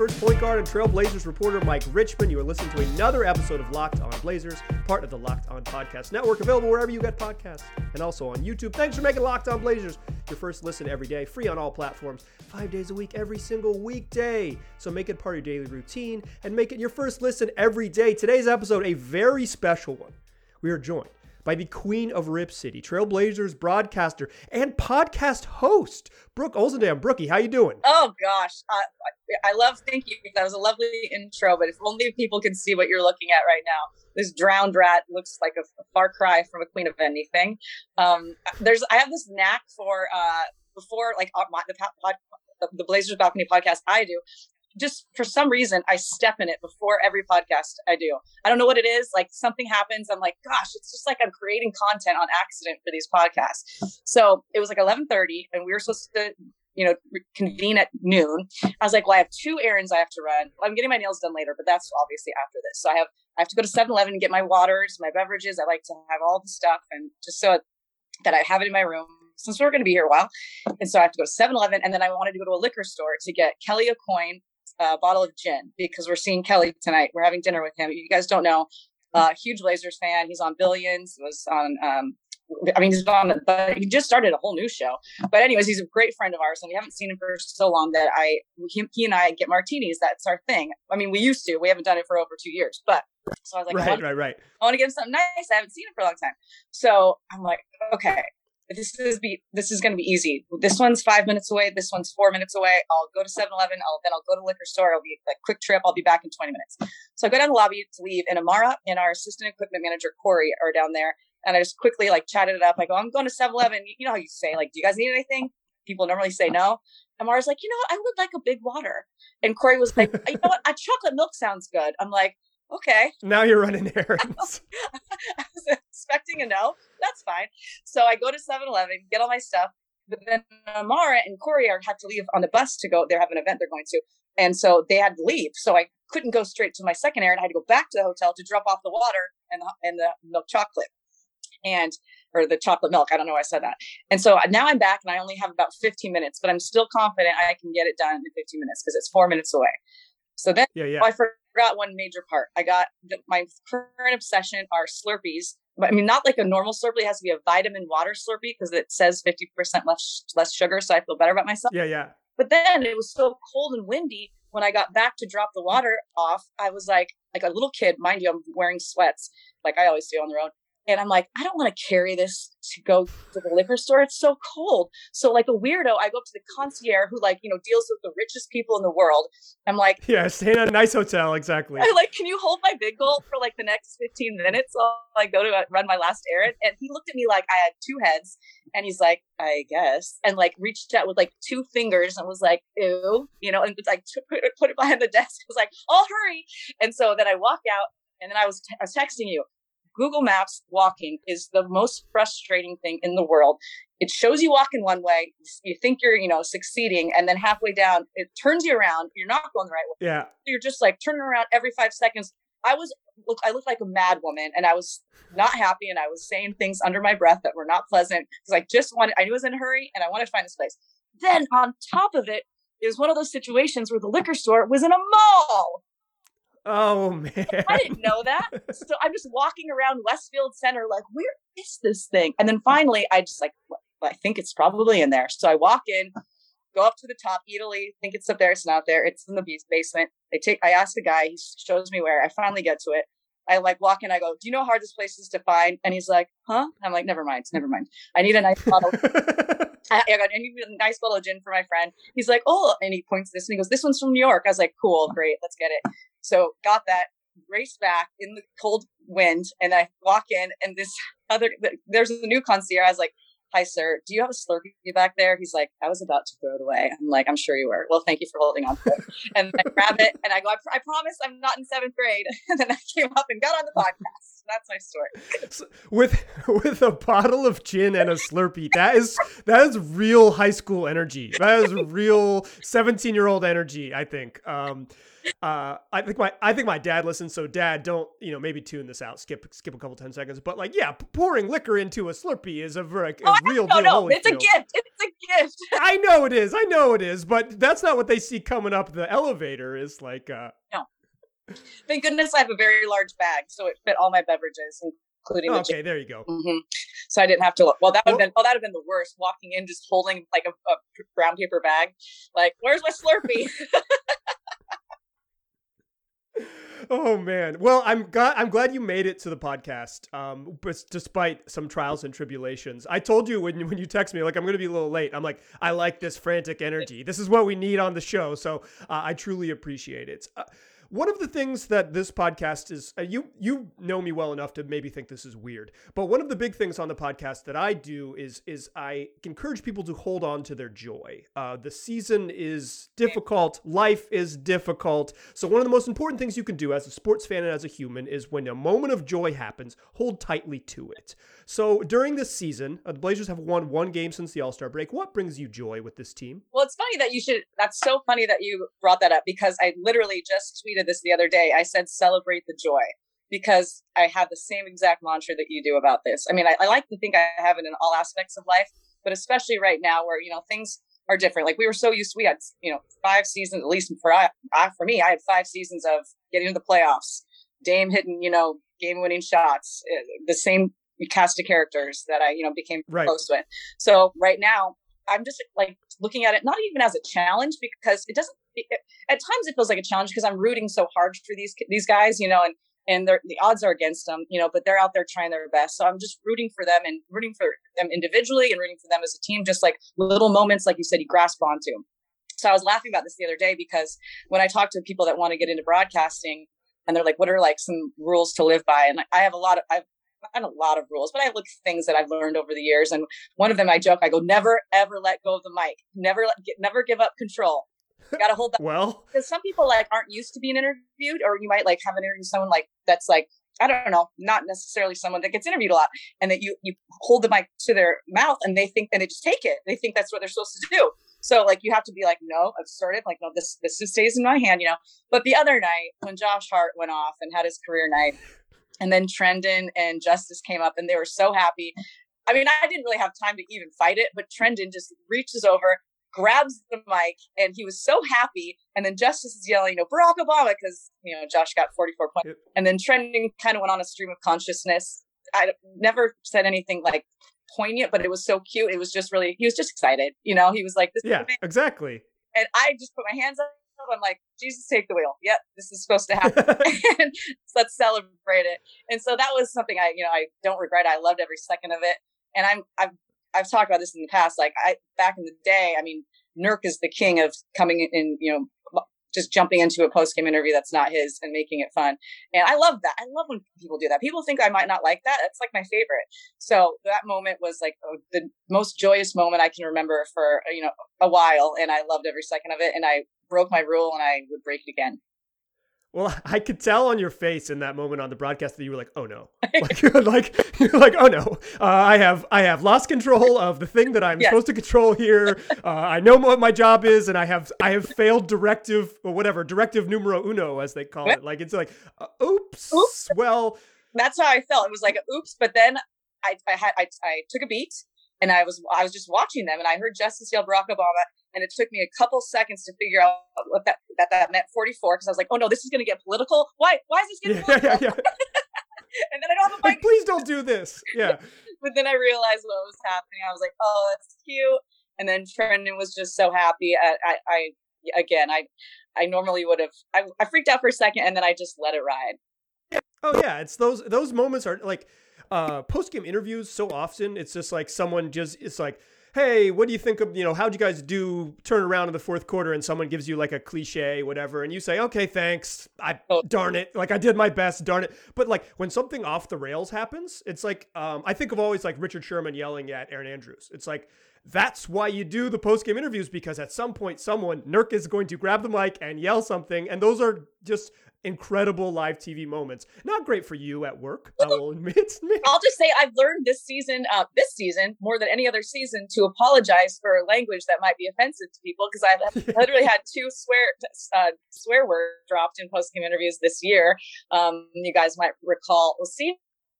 pass first point guard and Trailblazers reporter Mike Richman. You are listening to another episode of Locked On Blazers, part of the Locked On Podcast Network, available wherever you get podcasts and also on YouTube. Thanks for making Locked On Blazers your first listen every day, free on all platforms, five days a week, every single weekday. So make it part of your daily routine and make it your first listen every day. Today's episode, a very special one. We are joined by the queen of Rip City, Trailblazers broadcaster and podcast host, Brooke Olzendam. Brookie, how you doing? Oh gosh, uh, I love. Thank you. That was a lovely intro, but if only people can see what you're looking at right now. This drowned rat looks like a, a far cry from a queen of anything. Um, there's, I have this knack for uh, before like uh, my, the the Blazers Balcony podcast I do just for some reason I step in it before every podcast I do. I don't know what it is. Like something happens. I'm like, gosh, it's just like I'm creating content on accident for these podcasts. So it was like 11:30, and we were supposed to, you know, convene at noon. I was like, well, I have two errands I have to run. I'm getting my nails done later, but that's obviously after this. So I have I have to go to 7-Eleven and get my waters, my beverages. I like to have all the stuff, and just so that I have it in my room since we're going to be here a while. And so I have to go to 7 Eleven. And then I wanted to go to a liquor store to get Kelly Aucoin a bottle of gin because we're seeing Kelly tonight. We're having dinner with him. You guys don't know, uh, huge Blazers fan. He's on Billions. Was on. Um, I mean, he's on, but he just started a whole new show. But anyways, he's a great friend of ours, and we haven't seen him for so long that I, he, he and I get martinis. That's our thing. I mean, we used to. We haven't done it for over two years, but so I was like, right, I want, right, right. I want to give him something nice. I haven't seen him for a long time. So I'm like, okay, this is be this is going to be easy. This one's five minutes away. This one's four minutes away. I'll go to 7-Eleven. I'll then I'll go to liquor store. It'll be a quick trip. I'll be back in 20 minutes. So I go down the lobby to leave, and Amara and our assistant equipment manager Corey are down there. And I just quickly like chatted it up. I go, I'm going to 7-Eleven. You know how you say like, do you guys need anything? People normally say no. Amara's like, you know what? I would like a big water. And Corey was like, you know what? A chocolate milk sounds good. I'm like, okay. Now you're running errands. I was expecting a no. That's fine. So I go to 7 Eleven, get all my stuff. But then Amara and Corey are, have to leave on the bus to go. They have an event they're going to. And so they had to leave. So I couldn't go straight to my second errand. I had to go back to the hotel to drop off the water and the, and the milk chocolate and or the chocolate milk. I don't know why I said that. And so now I'm back and I only have about 15 minutes, but I'm still confident I can get it done in 15 minutes because it's four minutes away. So then yeah, yeah. I forgot one major part. I got the, my current obsession are Slurpees. But I mean, not like a normal Slurpee. It has to be a vitamin water Slurpee because it says 50% less, less sugar. So I feel better about myself. Yeah, yeah. But then it was so cold and windy. When I got back to drop the water off, I was like, like a little kid, mind you, I'm wearing sweats like I always do on the road. And I'm like, I don't want to carry this to go to the liquor store. It's so cold. So like a weirdo, I go up to the concierge who like, you know, deals with the richest people in the world. I'm like, yeah, stay in a nice hotel. Exactly. I like, can you hold my big gulp for like the next 15 minutes while I go to uh, run my last errand? And he looked at me like I had two heads and he's like, I guess, and like reached out with like two fingers and was like, ew, you know, and like put it, put it behind the desk. I was like, I'll hurry. And so then I walk out and then I was, t- I was texting you. Google Maps walking is the most frustrating thing in the world. It shows you walking one way, you think you're, you know, succeeding, and then halfway down, it turns you around. You're not going the right way. Yeah. You're just like turning around every five seconds. I was look, I looked like a mad woman, and I was not happy, and I was saying things under my breath that were not pleasant because I just wanted. I knew I was in a hurry, and I wanted to find this place. Then on top of it, it was one of those situations where the liquor store was in a mall. Oh man. I didn't know that. So I'm just walking around Westfield Center like, where is this thing? And then finally I just like I think it's probably in there. So I walk in, go up to the top, Italy, think it's up there, it's not there. It's in the basement. I take I ask the guy, he shows me where. I finally get to it. I like walk in, I go, Do you know how hard this place is to find? And he's like, Huh? I'm like, never mind, never mind. I need a nice bottle. I, I got I need a nice bottle of gin for my friend. He's like, Oh, and he points this and he goes, This one's from New York. I was like, Cool, great, let's get it. So got that, raced back in the cold wind, and I walk in, and this other there's a new concierge. I was like, "Hi, sir. Do you have a Slurpee back there?" He's like, "I was about to throw it away." I'm like, "I'm sure you were." Well, thank you for holding on to it. and I grab it, and I go, I, pr- "I promise, I'm not in seventh grade." and then I came up and got on the podcast. That's my story. So with with a bottle of gin and a Slurpee, that is that is real high school energy. That is real seventeen year old energy. I think. Um, uh, I think my I think my dad listens. So dad, don't you know maybe tune this out. Skip skip a couple ten seconds. But like, yeah, pouring liquor into a Slurpee is a, very, a Oh, real don't deal. know. It's a gift. It's a gift. I know it is. I know it is. But that's not what they see coming up the elevator. Is like, uh, Thank goodness I have a very large bag, so it fit all my beverages, including the okay, there you go. hmm So I didn't have to look. Well, that would have Well- been. Oh, that would have been the worst. Walking in, just holding like a, a brown paper bag, like, "Where's my Slurpee?" Oh man. Well, I'm glad I'm glad you made it to the podcast. Um, but despite some trials and tribulations, I told you when when you text me like I'm going to be a little late. I'm like I like this frantic energy. This is what we need on the show. So uh, I truly appreciate it. Uh, one of the things that this podcast is, uh, you you know me well enough to maybe think this is weird, but one of the big things on the podcast that I do is is I encourage people to hold on to their joy. Uh, the season is difficult, life is difficult, so one of the most important things you can do as a sports fan and as a human is when a moment of joy happens, hold tightly to it. So during this season, uh, the Blazers have won one game since the All Star break. What brings you joy with this team? Well, it's funny that you should. That's so funny that you brought that up because I literally just tweeted this the other day. I said, celebrate the joy because I have the same exact mantra that you do about this. I mean, I, I like to think I have it in all aspects of life, but especially right now where, you know, things are different. Like we were so used to, we had, you know, five seasons, at least for I, for me, I had five seasons of getting to the playoffs, Dame hitting, you know, game winning shots, uh, the same cast of characters that I, you know, became Right. close with. So right now, I'm just like looking at it not even as a challenge because it doesn't. At times it feels like a challenge because I'm rooting so hard for these these guys, you know, and and the odds are against them, you know, but they're out there trying their best. So I'm just rooting for them and rooting for them individually and rooting for them as a team. Just like little moments, like you said, you grasp onto. So I was laughing about this the other day because when I talk to people that want to get into broadcasting, and they're like, "What are like some rules to live by?" And I have a lot of I've not a lot of rules, but I look things that I've learned over the years. And one of them, I joke, I go, never ever let go of the mic. Never let, never give up control. Got to hold that Well, because some people like aren't used to being interviewed, or you might like have an interview with someone like that's like I don't know, not necessarily someone that gets interviewed a lot, and that you you hold the mic to their mouth and they think and they just take it. They think that's what they're supposed to do. So like you have to be like no assertive, like no this this just stays in my hand, you know. But the other night when Josh Hart went off and had his career night, and then Trendon and Justice came up and they were so happy. I mean, I didn't really have time to even fight it, but Trendon just reaches over, grabs the mic, and he was so happy. And then Justice is yelling, you know, Barack Obama, because, you know, Josh got 44 points. Yep. And then Trendon kind of went on a stream of consciousness. I never said anything like poignant, but it was so cute. It was just really, he was just excited. You know, he was like, this yeah, exactly. And I just put my hands up. I'm like, Jesus, take the wheel. Yep, this is supposed to happen. and let's celebrate it. And so that was something I, you know, I don't regret. I loved every second of it. And I'm, I've, I've talked about this in the past. Like I, back in the day, I mean, Nurk is the king of coming in, you know, just jumping into a post game interview that's not his and making it fun. And I love that. I love when people do that. People think I might not like that. That's like my favorite. So that moment was like uh, the most joyous moment I can remember for, you know, a while. And I loved every second of it. And I broke my rule and I would break it again. Well, I could tell on your face in that moment on the broadcast that you were like, "Oh no!" Like, you're like, you're like, "Oh no! Uh, I have, I have lost control of the thing that I'm Yes. supposed to control here. Uh, I know what my job is, and I have, I have failed directive or whatever, directive numero uno, as they call What? it. Like it's like, uh, oops. Oops. Well, That's how I felt. It was like, oops. But then I, I had, I, I took a beat and I was, I was just watching them and I heard Justice yell Barack Obama. And it took me a couple seconds to figure out what that, that, that meant 44. Cause I was like, oh no, this is going to get political. Why, why is this getting yeah, political? yeah. yeah. And then I don't have a mic. Like, please don't do this. Yeah. But then I realized what was happening. I was like, oh, that's cute. And then Trendon was just so happy. I, I, I again, I, I normally would have, I, I freaked out for a second and then I just let it ride. Oh yeah, it's those those moments are like uh post game interviews so often it's just like someone just it's like hey what do you think of you know how'd you guys do turn around in the fourth quarter and someone gives you like a cliche whatever and you say okay thanks. I Oh. darn it. Like i did my best darn it. But like when something off the rails happens it's like um i think of always like richard sherman yelling at erin andrews. It's like that's why you do the post game interviews because at some point someone Nurk is going to grab the mic and yell something, and those are just incredible live TV moments. Not great for you at work, I will admit. I'll just say I've learned this season, uh, this season more than any other season, to apologize for language that might be offensive to people because I've literally had two swear uh, swear words dropped in post game interviews this year. Um, you guys might recall. Well, see,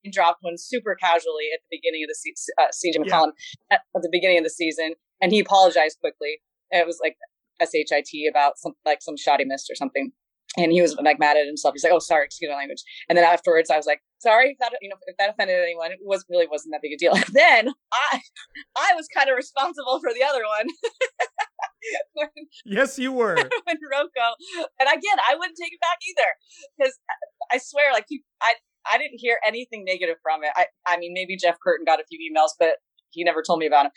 dropped one super casually at the beginning of the season, uh, CJ McCollum yeah. at, at, the beginning of the season, and he apologized quickly. It was like shit about some like some shot he missed or something, and he was like mad at himself. He's like, "Oh, sorry, excuse my language." And then afterwards, I was like, "Sorry if that you know if that offended anyone. It was really wasn't that big a deal." And then I I was kind of responsible for the other one. when, yes, you were. when Rocco, and again, I wouldn't take it back either because I swear, like you, I I didn't hear anything negative from it. I, I mean, maybe Jeff Curtin got a few emails, but he never told me about him.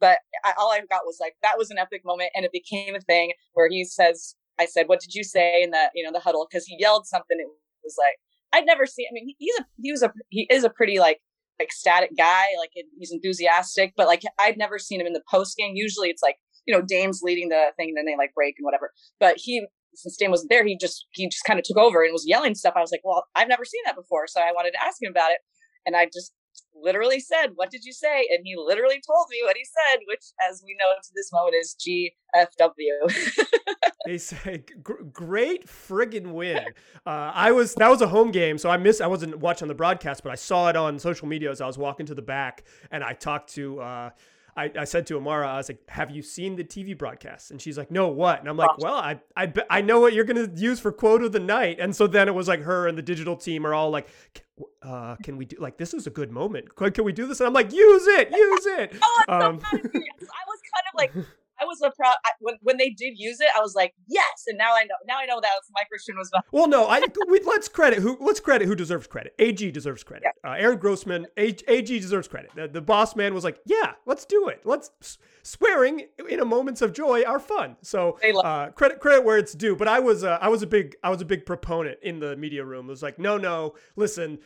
But I, all I got was like, that was an epic moment. And it became a thing where he says, I said, what did you say in the, you know, the huddle? Cause he yelled something. It was like, I'd never seen, I mean, he's a, he was a, he is a pretty like ecstatic guy. Like he's enthusiastic, but like I'd never seen him in the post game. Usually it's like, you know, Dame's leading the thing, and then they like break and whatever. But he since Dan wasn't there, he just he just kind of took over and was yelling stuff. I was like, well, I've never seen that before, so I wanted to ask him about it, and I just literally said, "What did you say?" And he literally told me what he said, which, as we know to this moment, is GFW. they say, "Great friggin' win." Uh, I was that was a home game, so I missed. I wasn't watching the broadcast, but I saw it on social media as I was walking to the back, and I talked to. Uh, I, I said to Amara, I was like, "Have you seen the TV broadcast?" And she's like, "No, what?" And I'm like, "Well, I I I know what you're gonna use for quote of the night." And so then it was like her and the digital team are all like, uh, "Can we do like this is a good moment? Can we do this?" And I'm like, "Use it, use it." oh, um, so I was kind of like I was a proud when when they did use it. I was like, yes, and now I know. Now I know that my Christian was. Well, no, I we, let's credit who let's credit who deserves credit. AG deserves credit. Yeah. Uh, Aaron Grossman, AG, AG deserves credit. The, the, boss man was like, yeah, let's do it. Let's swearing in a moments of joy are fun. So uh, credit credit where it's due. But I was uh, I was a big I was a big proponent in the media room. It was like, no, no, listen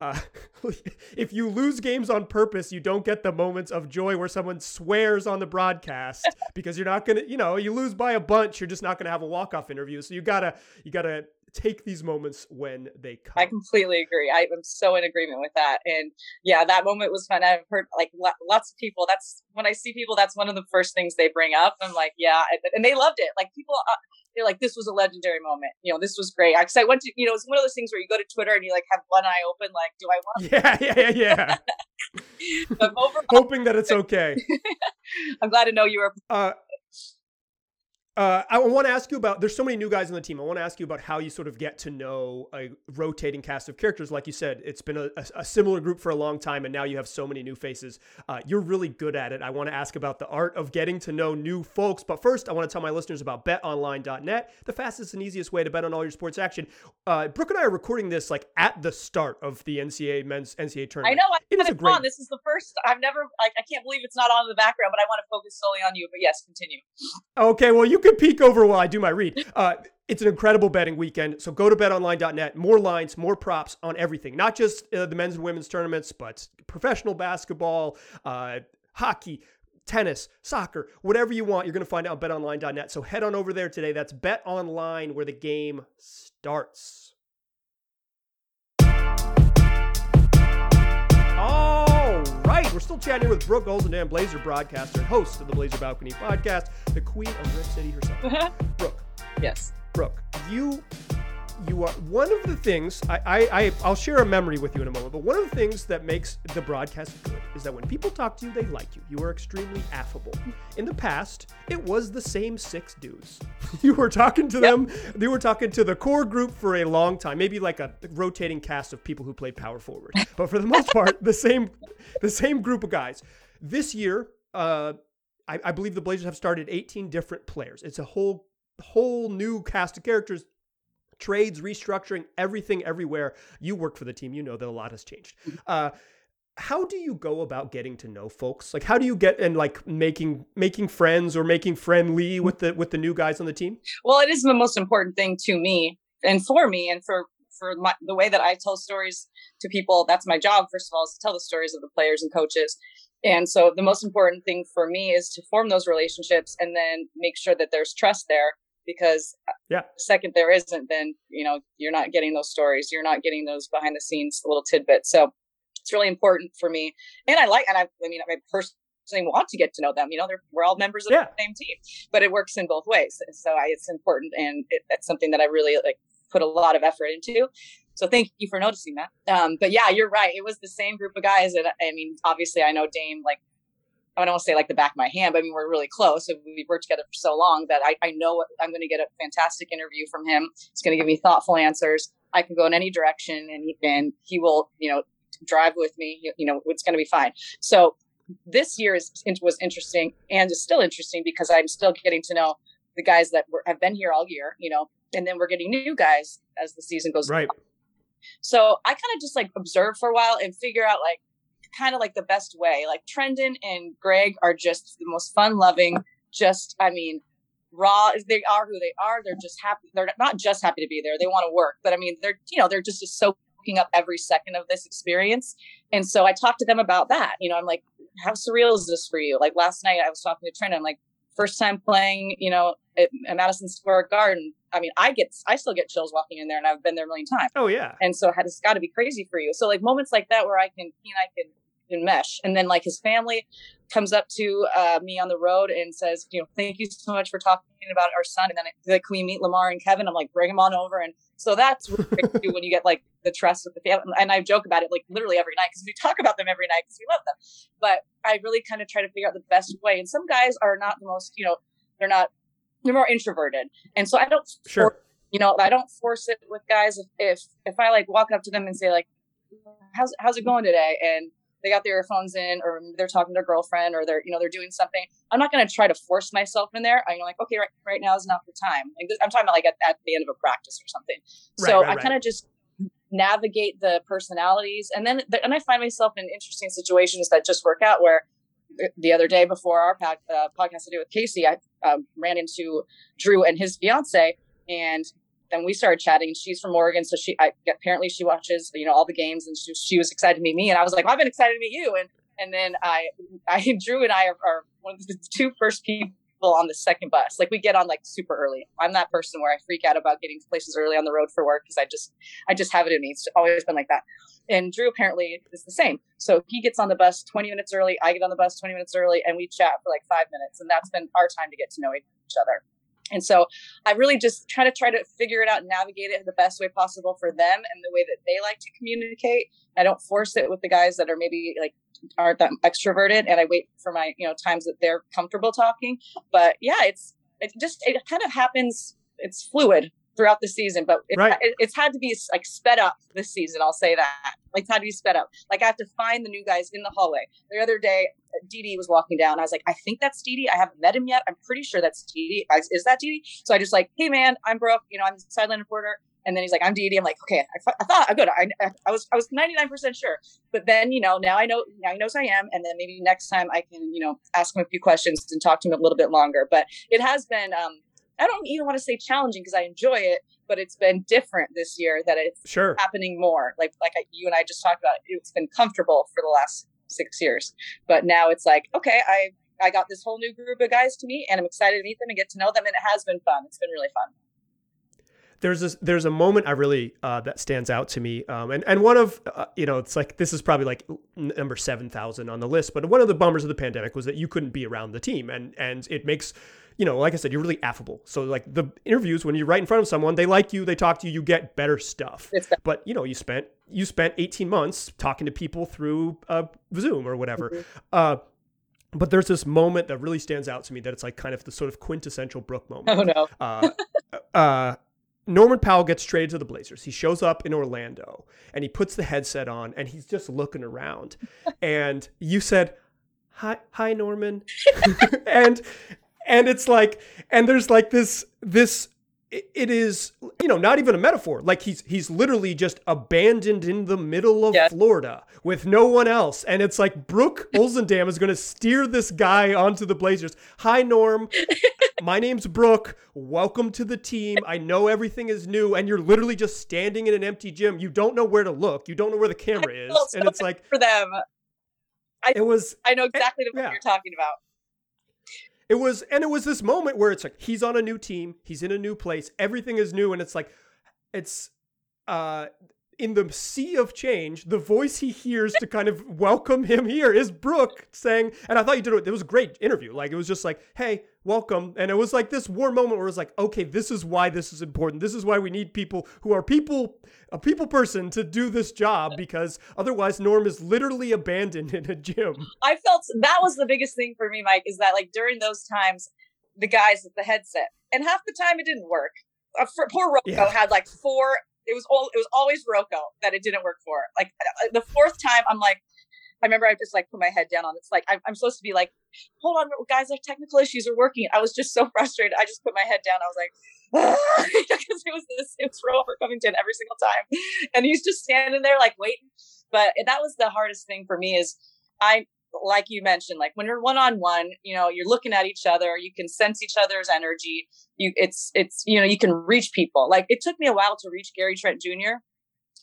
uh, if you lose games on purpose, you don't get the moments of joy where someone swears on the broadcast because you're not gonna, you know, you lose by a bunch, you're just not gonna have a walk off interview. So you gotta, you gotta take these moments when they come. I completely agree. I am so in agreement with that. And yeah, that moment was fun. I've heard like lots of people. That's when I see people. That's one of the first things they bring up. I'm like, yeah, and they loved it. Like people, uh, they're like, this was a legendary moment. You know, this was great. Because I, I, went to, you know, it's one of those things where you go to Twitter and you like have one eye open, like, do I want? Yeah, yeah, yeah, yeah. overall, hoping that it's okay. I'm glad to know you were. Uh, uh, I want to ask you about. There's so many new guys on the team. I want to ask you about how you sort of get to know a rotating cast of characters. Like you said, it's been a, a similar group for a long time, and now you have so many new faces. Uh, you're really good at it. I want to ask about the art of getting to know new folks. But first, I want to tell my listeners about BetOnline.net, the fastest and easiest way to bet on all your sports action. Uh, Brooke and I are recording this like at the start of the NCAA men's NCAA tournament. I know. I it is a great. On. This is the first. I've never. Like, I can't believe it's not on in the background, but I want to focus solely on you. But yes, continue. Okay. Well, you can peek over while I do my read. Uh, it's an incredible betting weekend. So go to betonline.net. More lines, more props on everything, not just uh, the men's and women's tournaments, but professional basketball, uh, hockey, tennis, soccer, whatever you want, you're going to find out betonline.net. So head on over there today. That's betonline where the game starts. Right. We're still chatting with Brooke Olzendam, Blazer broadcaster host of the Blazer Balcony podcast, the queen of Rip City herself. Brooke. Yes. Brooke, you you are one of the things I, I, I will share a memory with you in a moment but one of the things that makes the broadcast good is that when people talk to you they like you. You are extremely affable. In the past it was the same six dudes. You were talking to yep. them they were talking to the core group for a long time maybe like a rotating cast of people who played power forward. But for the most part the same the same group of guys. This year uh I, I believe the blazers have started 18 different players. It's a whole whole new cast of characters trades, restructuring, everything, everywhere. You work for the team, you know that a lot has changed. Mm-hmm. Uh, how do you go about getting to know folks? Like, how do you get and like making making friends or making friendly with the with the new guys on the team? Well, it is the most important thing to me and for me and for for my, the way that I tell stories to people. That's my job, first of all, is to tell the stories of the players and coaches. And so the most important thing for me is to form those relationships and then make sure that there's trust there because yeah the second there isn't then you know you're not getting those stories you're not getting those behind the scenes little tidbits so it's really important for me and i like and i, I mean i personally want to get to know them you know we're all members of yeah. the same team but it works in both ways so I, it's important and it, it's something that i really like put a lot of effort into so thank you for noticing that. Um, but yeah, you're right. It was the same group of guys. And I mean, obviously I know Dame like I don't want to say like the back of my hand, but I mean, we're really close. we've worked together for so long that I, I know I'm going to get a fantastic interview from him. He's going to give me thoughtful answers. I can go in any direction and he, and he will, you know, drive with me. You know, it's going to be fine. So this year is, was interesting and is still interesting because I'm still getting to know the guys that were, have been here all year, you know, and then we're getting new guys as the season goes right. On. So I kind of just like observe for a while and figure out like kind of like the best way. Like Trendon and Greg are just the most fun loving, just, I mean, raw they are who they are. They're just happy. They're not just happy to be there. They want to work, but I mean, they're, you know, they're just, just soaking up every second of this experience. And so I talked to them about that. You know, I'm like, how surreal is this for you? Like last night I was talking to Trendon, like, first time playing, you know, at, at Madison Square Garden. I mean, I get, I still get chills walking in there, and I've been there a million times. Oh yeah. And so it's got to be crazy for you. So like moments like that where I can, you know, I can mesh. And then like his family comes up to uh, me on the road and says, you know, thank you so much for talking about our son. And then like, can we meet Lamar and Kevin? I'm like, bring them on over. And so that's really when you get like the trust with the family. And I joke about it like literally every night because we talk about them every night because we love them. But I really kind of try to figure out the best way. And some guys are not the most, you know, they're not, they're more introverted. And so I don't, sure. Force, you know, I don't force it with guys. If, if, if I like walk up to them and say like, how's, how's it going today? And they got their earphones in or they're talking to their girlfriend or they're you know they're doing something i'm not going to try to force myself in there i'm like okay right, right now is not the time like this, i'm talking about like at, at, the end of a practice or something right, so right, i right. kind of just navigate the personalities and then and i find myself in interesting situations that just work out where the other day before our pod, uh, podcast to do with casey i um, ran into drew and his fiance and then we started chatting. She's from Oregon, so she I, apparently she watches you know all the games, and she, she was excited to meet me, and I was like, well, I've been excited to meet you, and and then I I Drew and I are, are one of the two first people on the second bus. Like we get on like super early. I'm that person where I freak out about getting to places early on the road for work because I just I just have it in me. It's always been like that. And Drew apparently is the same. So he gets on the bus 20 minutes early. I get on the bus 20 minutes early, and we chat for like five minutes, and that's been our time to get to know each other. And so I really just try to try to figure it out and navigate it the best way possible for them and the way that they like to communicate. I don't force it with the guys that are maybe like aren't that extroverted and I wait for my, you know, times that they're comfortable talking. But yeah, it's it just it kind of happens it's fluid throughout the season, but it, right. it, it's had to be like sped up this season. I'll say that. Like it's had to be sped up. Like I have to find the new guys in the hallway. The other day, Didi was walking down. I was like, I think that's Didi. I haven't met him yet. I'm pretty sure that's Didi. Is that Didi? So I just like, hey man, I'm Brooke. You know, I'm the sideline reporter. And then he's like, I'm Didi. I'm like, okay, I, I thought I'm good. I, I was I was 99% sure. But then, you know, now I know now he knows I am. And then maybe next time I can, you know, ask him a few questions and talk to him a little bit longer. But it has been um I don't even want to say challenging because I enjoy it, but it's been different this year that it's sure. happening more. Like like I, you and I just talked about, it's been comfortable for the last six years, but now it's like okay, I I got this whole new group of guys to meet, and I'm excited to meet them and get to know them, and it has been fun. It's been really fun. There's this, there's a moment I really uh, that stands out to me, um, and and one of uh, you know it's like this is probably like number seven thousand on the list, but one of the bummers of the pandemic was that you couldn't be around the team, and and it makes you know, like I said, you're really affable. So like the interviews, when you're right in front of someone, they like you, they talk to you, you get better stuff. But you know, you spent you spent 18 months talking to people through uh, Zoom or whatever. Mm-hmm. Uh, but there's this moment that really stands out to me that it's like kind of the sort of quintessential Brooke moment. Oh no. uh, uh, Norman Powell gets traded to the Blazers. He shows up in Orlando and he puts the headset on and he's just looking around. and you said, "Hi, hi, Norman," and and it's like and there's like this this it is you know not even a metaphor. Like he's he's literally just abandoned in the middle of Yeah. Florida with no one else. And it's like Brooke Olzendam is going to steer this guy onto the Blazers. Hi Norm. My name's Brooke. Welcome to the team. I know everything is new and you're literally just standing in an empty gym. You don't know where to look. You don't know where the camera is. felt and it's like For them, it was I know exactly the yeah. what you're talking about. It was, and it was this moment where it's like he's on a new team, he's in a new place, everything is new, and it's like, it's, uh, in the sea of change, the voice he hears to kind of welcome him here is Brooke saying, and I thought you did it. It was a great interview. Like it was just like, hey, welcome, and it was like this warm moment where it was like, okay, this is why this is important. This is why we need people who are people, a people person to do this job because otherwise Norm is literally abandoned in a gym. I felt that was the biggest thing for me, Mike, is that like during those times, the guys with the headset, and half the time it didn't work. Uh, for, poor Rocco Yeah. had like four. It was all. It was always Rocco that it didn't work for. Like uh, the fourth time, I'm like, I remember I just like put my head down on. It's like I'm, I'm supposed to be like, hold on, guys, our technical issues are working. I was just so frustrated. I just put my head down. I was like, because it was this, it was Covington every single time, and he's just standing there like waiting. But that was the hardest thing for me is I like you mentioned, like when you're one on one, you know, you're looking at each other, you can sense each other's energy. You, it's, it's, you know, you can reach people. Like it took me a while to reach Gary Trent Jr.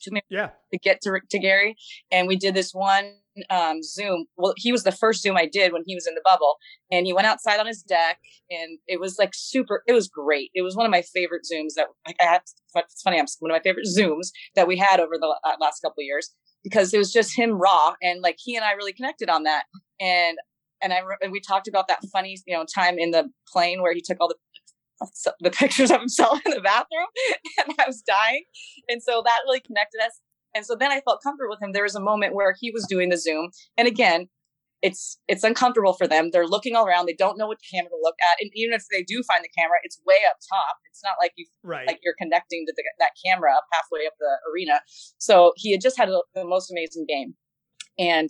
took me Yeah. to get to, to Gary. And we did this one um, Zoom. Well, he was the first Zoom I did when he was in the bubble. And he went outside on his deck and it was like super, it was great. It was one of my favorite Zooms that I had. It's funny, I'm one of my favorite Zooms that we had over the last couple of years because it was just him raw and like he and I really connected on that. And, and I, and we talked about that funny, you know, time in the plane where he took all the the pictures of himself in the bathroom and I was dying. And so that really connected us. And so then I felt comfortable with him. There was a moment where he was doing the Zoom. And again, it's it's uncomfortable for them. They're looking all around. They don't know what camera to look at. And even if they do find the camera, it's way up top. It's not like you Right. like you're connecting to the, that camera up halfway up the arena. So he had just had a, the most amazing game. And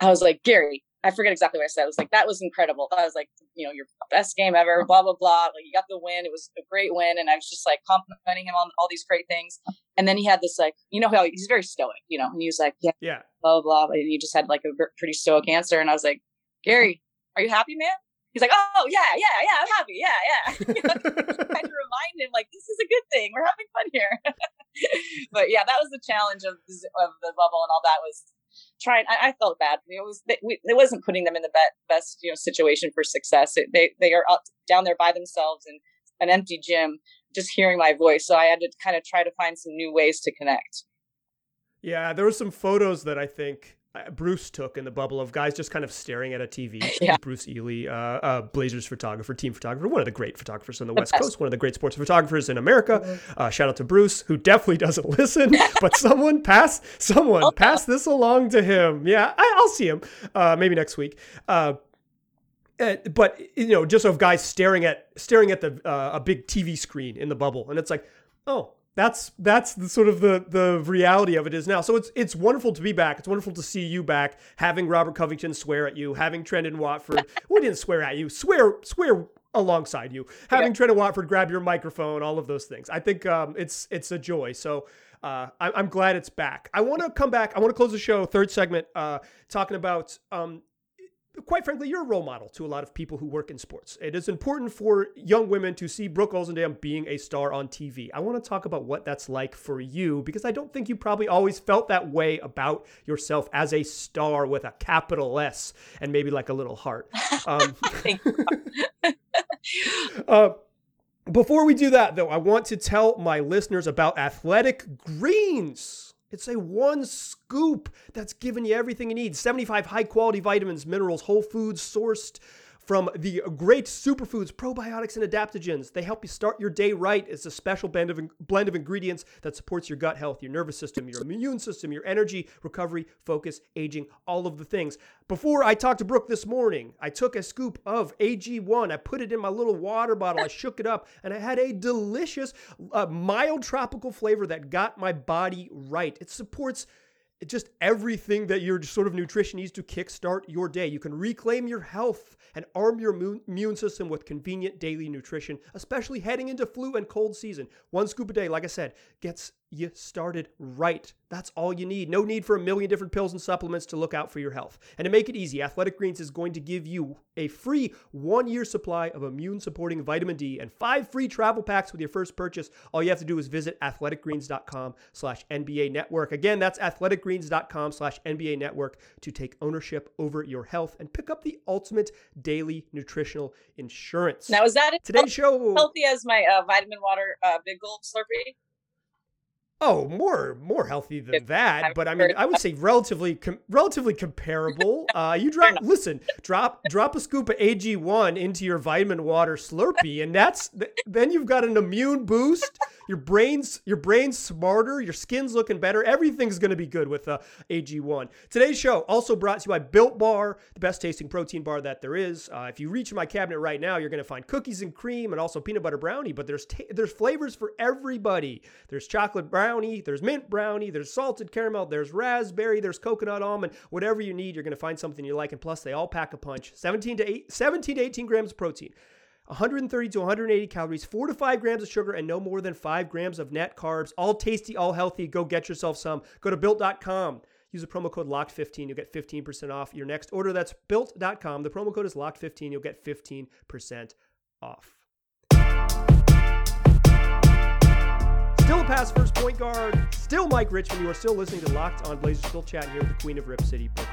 I was like, Gary, I forget exactly what I said. I was like, that was incredible. I was like, you know, your best game ever, blah, blah, blah. Like you got the win. It was a great win. And I was just like complimenting him on all these great things. And then he had this like, you know how he's very stoic, you know, and he was like, yeah, yeah. blah, blah, blah. And he just had like a pretty stoic answer. And I was like, Gary, are you happy, man? He's like, oh, yeah, yeah, yeah, I'm happy. Yeah, yeah. kind of remind him like this is a good thing. We're having fun here. but yeah, that was the challenge of of the bubble and all that was trying. I, I felt bad. It was they, we, it wasn't putting them in the be- best you know situation for success. It, they they are down there by themselves in an empty gym, just hearing my voice. So I had to kind of try to find some new ways to connect. Yeah, there were some photos that I think Bruce took in the bubble of guys just kind of staring at a TV. Yeah. Bruce Ely, uh, uh, Blazers photographer, team photographer, one of the great photographers on the The West best. Coast, one of the great sports photographers in America. Uh, shout out to Bruce, who definitely doesn't listen, but someone pass someone Oh. pass this along to him. Yeah, I, I'll see him uh, maybe next week. Uh, uh, but you know, just of guys staring at staring at the uh, a big TV screen in the bubble, and it's like, oh, that's that's the sort of the the reality of it is now. So it's it's wonderful to be back. It's wonderful to see you back. Having Robert Covington swear at you, having Trendon Watford, we didn't swear at you, swear swear alongside you, having Trendon Watford grab your microphone, all of those things. I think um, it's it's a joy. So. Uh, I- I'm glad it's back. I want to come back. I want to close the show, third segment, uh, talking about um, quite frankly, you're a role model to a lot of people who work in sports. It is important for young women to see Brooke Olzendam being a star on TV. I want to talk about what that's like for you because I don't think you probably always felt that way about yourself as a star with a capital S and maybe like a little heart. Um, uh, before we do that, though, I want to tell my listeners about Athletic Greens. It's a one scoop that's giving you everything you need. 75 high quality vitamins, minerals, whole foods sourced from the great superfoods, probiotics, and adaptogens. They help you start your day right. It's a special blend of, blend of ingredients that supports your gut health, your nervous system, your immune system, your energy, recovery, focus, aging, all of the things. Before I talked to Brooke this morning, I took a scoop of AG1. I put it in my little water bottle. I shook it up, and I had a delicious, uh, mild tropical flavor that got my body right. It supports just everything that your sort of nutrition needs to kickstart your day. You can reclaim your health and arm your immune system with convenient daily nutrition, especially heading into flu and cold season. One scoop a day, like I said, gets you started right. That's all you need. No need for a million different pills and supplements to look out for your health. And to make it easy, Athletic Greens is going to give you a free one year supply of immune supporting vitamin D and five free travel packs with your first purchase. All you have to do is visit athleticgreens.com slash NBA network. Again, that's athleticgreens.com slash NBA network to take ownership over your health and pick up the ultimate daily nutritional insurance. Now, is that today's show healthy as my uh, vitamin water uh, big gulp slurpee? Oh, more more healthy than that, but I mean, I would say relatively com- relatively comparable. Uh, you drop listen, drop drop a scoop of AG1 into your vitamin water Slurpee, and that's then you've got an immune boost. Your brain's your brain's smarter, your skin's looking better. Everything's going to be good with uh, AG1. Today's show also brought to you by Built Bar, the best tasting protein bar that there is. Uh, if you reach my cabinet right now, you're going to find cookies and cream and also peanut butter brownie. But there's there's flavors for everybody. There's chocolate brownie, there's mint brownie, there's salted caramel, there's raspberry, there's coconut almond. Whatever you need, you're going to find something you like. And plus, they all pack a punch. 17 to 8, 17 to 18 grams of protein. 130 to 180 calories, 4 to 5 grams of sugar, and no more than 5 grams of net carbs. All tasty, all healthy. Go get yourself some. Go to built.com. Use the promo code LOCKED15. You'll get 15% off your next order. That's built.com. The promo code is LOCKED15. You'll get 15% off. Still a pass first point guard. Still Mike Richman. You are still listening to Locked on Blazers. Still chatting here with the Queen of Rip City, Brooke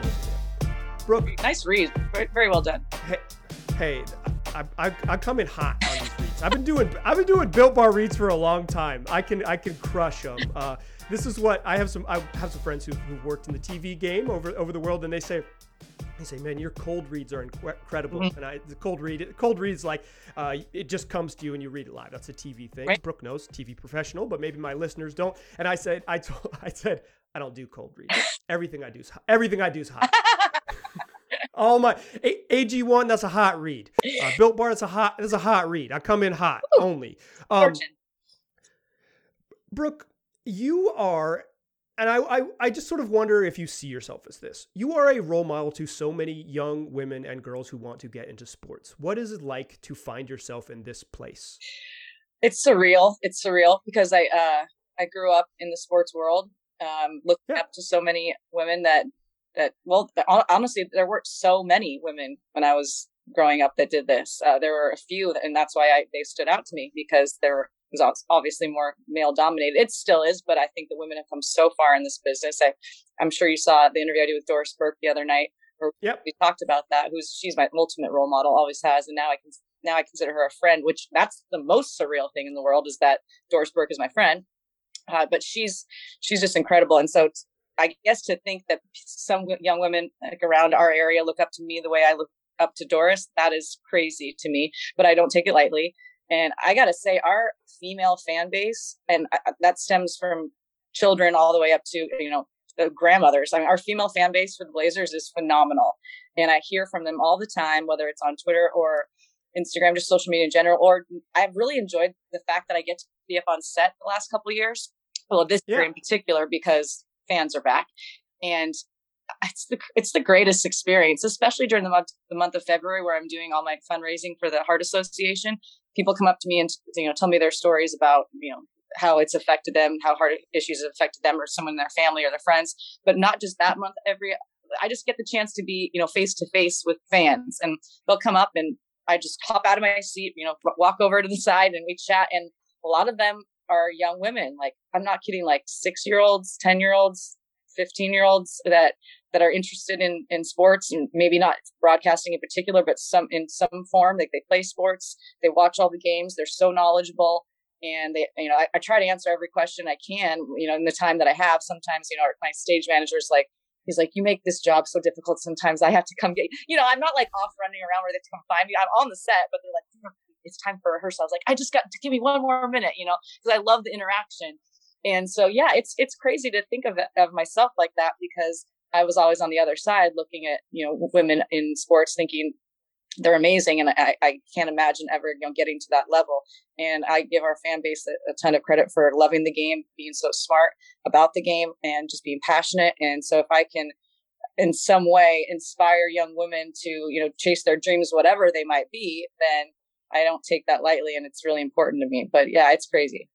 Brooke. Nice read. Very, very well done. Hey, hey I, I, I come in hot on these reads. I've been doing I've been doing Built Bar reads for a long time. I can I can crush them. Uh, this is what I have some I have some friends who who worked in the TV game over over the world, and they say they say, man, your cold reads are incredible. Mm-hmm. And I, the cold read, cold reads like uh, it just comes to you and you read it live. That's a TV thing. Right. Brooke knows TV professional, but maybe my listeners don't. And I said, I told, I said, I don't do cold reads. everything I do is everything I do is hot. All my AG1, that's a hot read. Uh, Built Bar, that's a hot, that's a hot read. I come in hot Ooh, only. Um, Brooke, you are, and I, I, I just sort of wonder if you see yourself as this. You are a role model to so many young women and girls who want to get into sports. What is it like to find yourself in this place? It's surreal. It's surreal because I, uh, I grew up in the sports world, um, looking yeah. up to so many women that that well honestly there weren't so many women when i was growing up that did this. Uh, there were a few and that's why I, they stood out to me because there was obviously more male dominated. It still is but i think the women have come so far in this business. I, i'm sure you saw the interview i did with doris burke the other night where yep. we talked about that who's she's my ultimate role model always has and now i can now i consider her a friend which that's the most surreal thing in the world is that doris burke is my friend. Uh, but she's she's just incredible and so I guess to think that some young women like around our area look up to me the way I look up to Doris, that is crazy to me, but I don't take it lightly. And I got to say, our female fan base, and uh, uh, that stems from children all the way up to, you know, the grandmothers. I mean, our female fan base for the Blazers is phenomenal. And I hear from them all the time, whether it's on Twitter or Instagram, just social media in general, or I've really enjoyed the fact that I get to be up on set the last couple of years. Well, this yeah. year in particular, because fans are back, and it's the it's the greatest experience, especially during the month the month of February where I'm doing all my fundraising for the Heart Association. People come up to me and you know tell me their stories about you know how it's affected them, how heart issues have affected them or someone in their family or their friends. But not just that month. Every I just get the chance to be you know face to face with fans, and they'll come up and I just hop out of my seat, you know, walk over to the side and we chat. And a lot of them are young women. Like I'm not kidding, like six year olds, 10 year olds, 15 year olds that, that are interested in, in sports and maybe not broadcasting in particular, but some in some form. Like they play sports, they watch all the games, they're so knowledgeable. And they, you know, I, I try to answer every question I can, you know, in the time that I have. Sometimes, you know, my stage manager's like, he's like, you make this job so difficult. Sometimes I have to come get, you know, I'm not like off running around where they have to come find me. I'm on the set, but they're like, it's time for rehearsal. I was like, I just got to give me one more minute, you know, because I love the interaction. And so, yeah, it's, it's crazy to think of, of myself like that because I was always on the other side looking at, you know, women in sports thinking they're amazing, and I, I can't imagine ever you know getting to that level. And I give our fan base a, a ton of credit for loving the game, being so smart about the game, and just being passionate. And so if I can in some way inspire young women to you know chase their dreams whatever they might be then i don't take that lightly and it's really important to me but yeah it's crazy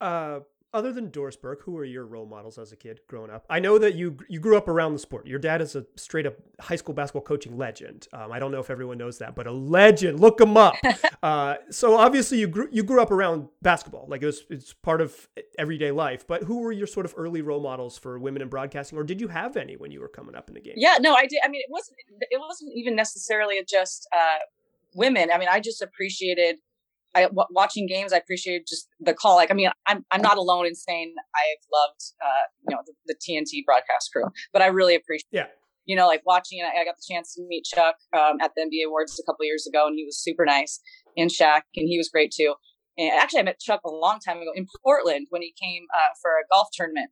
uh other than Doris Burke, who were your role models as a kid growing up? I know that you you grew up around the sport. Your dad is a straight up high school basketball coaching legend. Um, I don't know if everyone knows that, but a legend. Look him up. uh, so obviously you grew you grew up around basketball, like it was it's part of everyday life. But who were your sort of early role models for women in broadcasting, or did you have any when you were coming up in the game? Yeah, no, I did. I mean, it wasn't it wasn't even necessarily just uh, women. I mean, I just appreciated I w- watching games, I appreciated just the call. Like, I mean, I'm I'm not alone in saying I've loved, uh, you know, the, the TNT broadcast crew, but I really appreciate. Yeah. You know, like watching it, I got the chance to meet Chuck um, at the NBA Awards a couple years ago, and he was super nice. And Shaq, and he was great too. And actually, I met Chuck a long time ago in Portland when he came uh, for a golf tournament,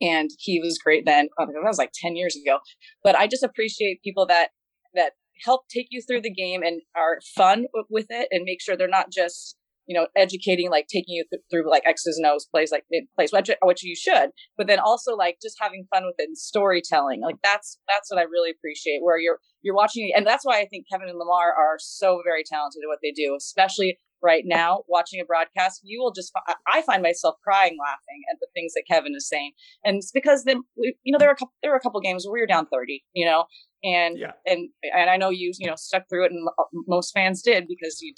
and he was great then. Oh, that was like ten years ago. But I just appreciate people that that help take you through the game and are fun with it and make sure they're not just you know educating like taking you th- through like x's and o's plays like plays which, which you should but then also like just having fun with it and storytelling like that's that's what i really appreciate where you're you're watching and that's why i think kevin and lamar are so very talented at what they do especially right now watching a broadcast you will just i find myself crying laughing at the things that kevin is saying and it's because then we, you know there were a couple there were a couple games where we were down 30 you know and yeah. and and I know you you know stuck through it, and uh, most fans did because you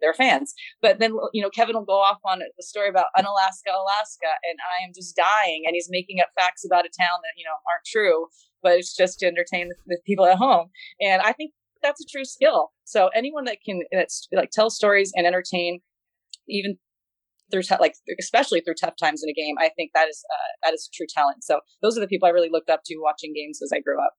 they're fans. But then you know Kevin will go off on a story about Unalaska, Alaska, and I am just dying, and he's making up facts about a town that you know aren't true, but it's just to entertain the, the people at home. And I think that's a true skill. So anyone that can that's like tell stories and entertain, even through t- like especially through tough times in a game, I think that is uh, that is true talent. So those are the people I really looked up to watching games as I grew up.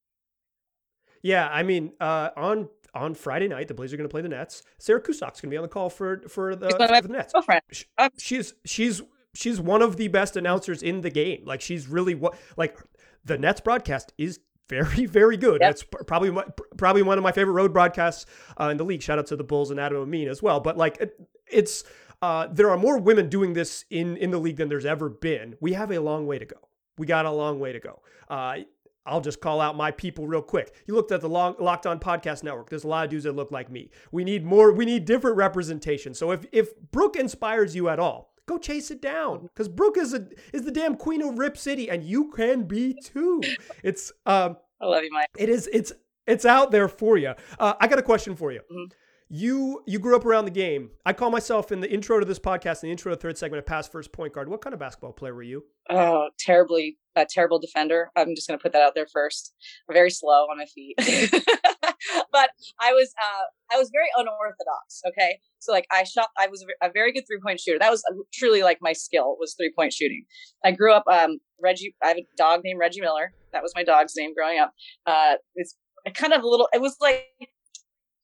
Yeah, I mean, uh, on on Friday night, the Blazers are going to play the Nets. Sarah Kustok's going to be on the call for for the, for the Nets. She, she's she's she's one of the best announcers in the game. Like she's really what like the Nets broadcast is very very good. Yep. It's probably probably one of my favorite road broadcasts uh, in the league. Shout out to the Bulls and Adam Amin as well. But like it, it's uh, there are more women doing this in in the league than there's ever been. We have a long way to go. We got a long way to go. Uh, I'll just call out my people real quick. You looked at the long, Locked On Podcast Network. There's a lot of dudes that look like me. We need more. We need different representation. So if if Brooke inspires you at all, go chase it down because Brooke is a is the damn queen of Rip City, and you can be too. It's um. I love you, Mike. It is. It's it's out there for you. Uh, I got a question for you. Mm-hmm you you grew up around the game. I call myself in the intro to this podcast, in the intro to the third segment, a pass first point guard. What kind of basketball player were you? Oh, terribly, a terrible defender. I'm just going to put that out there first. Very slow on my feet, but I was uh, I was very unorthodox. Okay, so like I shot, I was a very good three point shooter. That was truly like my skill was three point shooting. I grew up um, Reggie. I have a dog named Reggie Miller. That was my dog's name growing up. Uh, it's kind of a little. It was like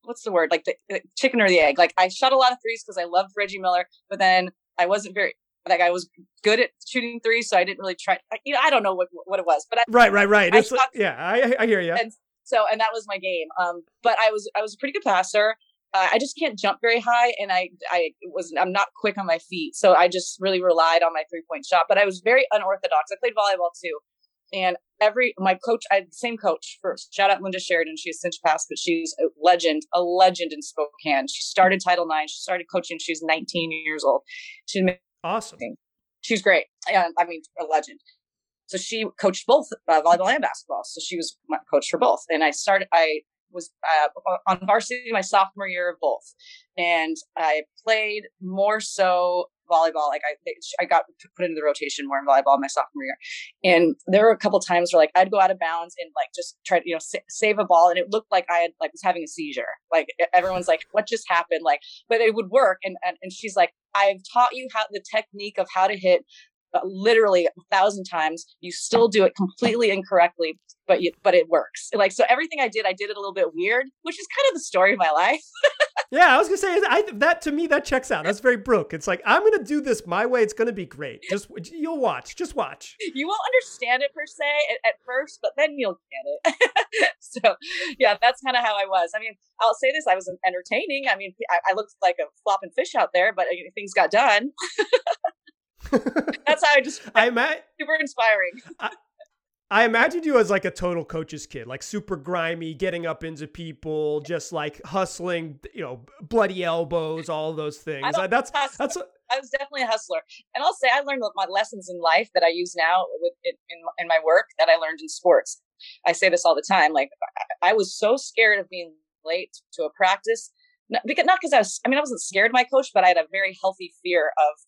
what's the word like the, the chicken or the egg like i shot a lot of threes because i loved reggie miller but then i wasn't very like I was good at shooting threes, so I didn't really try. You know, I don't know what what it was, but I, right, right, right. I it's shot, yeah, I, I hear you. And so, and that was my game. Um, but I was I was a pretty good passer. Uh, I just can't jump very high, and I I was I'm not quick on my feet, so I just really relied on my three point shot. But I was very unorthodox. I played volleyball too, and every my coach, I had the same coach first. Shout out Linda Sheridan. She's since passed, but she's a legend, a legend in Spokane. She started Title IX. She started coaching. She was 19 years old. She's awesome. She's great. And I mean, a legend. So she coached both uh, volleyball and basketball. So she was my coach for both. And I started. I was uh, on varsity my sophomore year of both, and I played more so volleyball. Like I, I got put into the rotation more in volleyball my sophomore year, and there were a couple times where like I'd go out of bounds and like just try to you know sa- save a ball, and it looked like I had like was having a seizure. Like everyone's like, "What just happened?" Like, but it would work, and and, and she's like, "I've taught you how the technique of how to hit." Uh, literally a thousand times you still do it completely incorrectly but you, but it works like so everything i did i did it a little bit weird which is kind of the story of my life yeah, I was gonna say I, that to me that checks out. That's very Brooke. It's like I'm gonna do this my way. It's gonna be great. Just you'll watch. Just watch. You won't understand it per se at, at first, but then you'll get it. so yeah, that's kind of how I was. I mean, I'll say this: I was entertaining. I mean, I, I looked like a flopping fish out there, but things got done. that's how I just. I met super inspiring. I, I imagined you as like a total coach's kid, like super grimy, getting up into people, just like hustling, you know, bloody elbows, all those things. That's hustle. that's. A, I was definitely a hustler, and I'll say I learned my lessons in life that I use now with in, in my work that I learned in sports. I say this all the time. Like I was so scared of being late to a practice, not because not because I was. I mean, I wasn't scared of my coach, but I had a very healthy fear of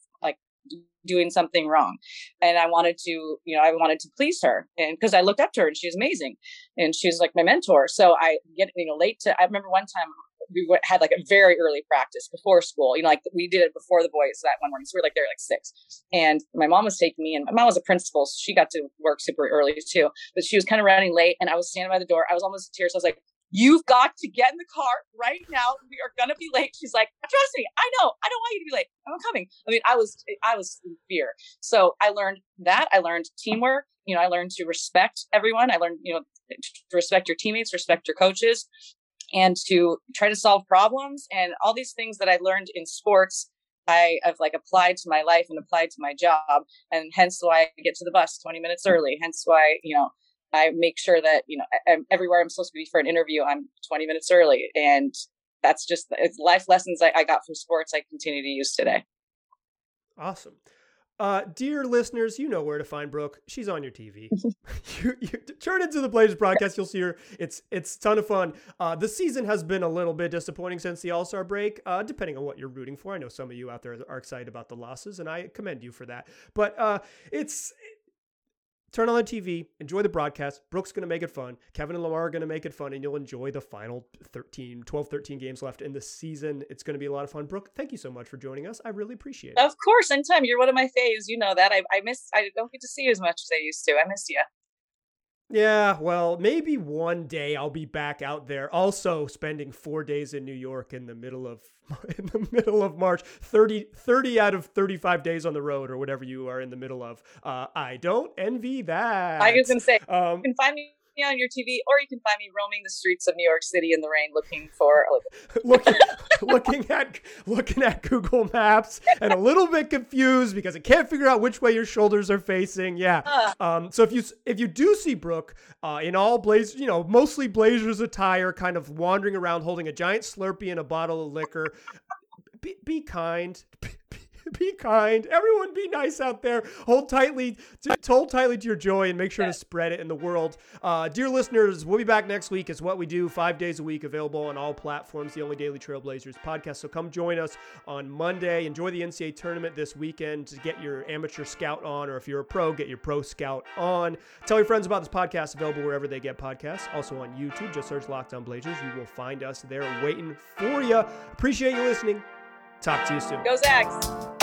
doing something wrong and i wanted to you know i wanted to please her and because i looked up to her and she was amazing and she was like my mentor so i get you know late to i remember one time we had like a very early practice before school. You know, like we did it before the boys that one morning. So we are like there like six. And my mom was taking me, and my mom was a principal, so she got to work super early too. But she was kind of running late, and I was standing by the door. I was almost in tears. I was like, You've got to get in the car right now. We are gonna be late. She's like, trust me, I know. I don't want you to be late. I'm coming. I mean, I was I was in fear. So I learned that. I learned teamwork. You know, I learned to respect everyone. I learned, you know, to respect your teammates, respect your coaches, and to try to solve problems and all these things that I learned in sports. I have like applied to my life and applied to my job, and hence why I get to the bus 20 minutes early. Hence why you know I make sure that, you know, I'm, everywhere I'm supposed to be for an interview, I'm 20 minutes early. And that's just it's life lessons I, I got from sports I continue to use today. Awesome. Uh, dear listeners, you know where to find Brooke. She's on your TV. you, you, turn into the Blazers broadcast. You'll see her. It's it's a ton of fun. Uh, the season has been a little bit disappointing since the All Star break, uh, depending on what you're rooting for. I know some of you out there are excited about the losses, and I commend you for that. But uh, it's turn on the TV, enjoy the broadcast. Brooke's going to make it fun. Kevin and Lamar are going to make it fun, and you'll enjoy the final 13, 12, 13 games left in the season. It's going to be a lot of fun. Brooke, thank you so much for joining us. I really appreciate it. Of course, anytime. You're one of my faves. You know that. I, I miss, I don't get to see you as much as I used to. I miss you. Yeah, well, maybe one day I'll be back out there. Also, spending four days in New York in the middle of in the middle of March, 30, 30 out of thirty five days on the road or whatever you are in the middle of. Uh, I don't envy that. I was gonna say, um, you can find me me on your TV, or you can find me roaming the streets of New York City in the rain, looking for looking looking at looking at Google Maps and a little bit confused because I can't figure out which way your shoulders are facing. Yeah. Uh. Um. So if you if you do see Brooke uh, in all Blazers, you know, mostly Blazers attire, kind of wandering around holding a giant Slurpee and a bottle of liquor, be, be kind. be kind. Everyone be nice out there. Hold tightly, to, hold tightly to your joy and make sure to spread it in the world. Uh, dear listeners, we'll be back next week. It's what we do five days a week, available on all platforms, the only Daily Trailblazers podcast. So come join us on Monday. Enjoy the NCAA tournament this weekend to get your amateur scout on, or if you're a pro, get your pro scout on. Tell your friends about this podcast, available wherever they get podcasts. Also on YouTube, just search Locked On Blazers. You will find us there waiting for you. Appreciate you listening. Talk to you soon. Go Zags.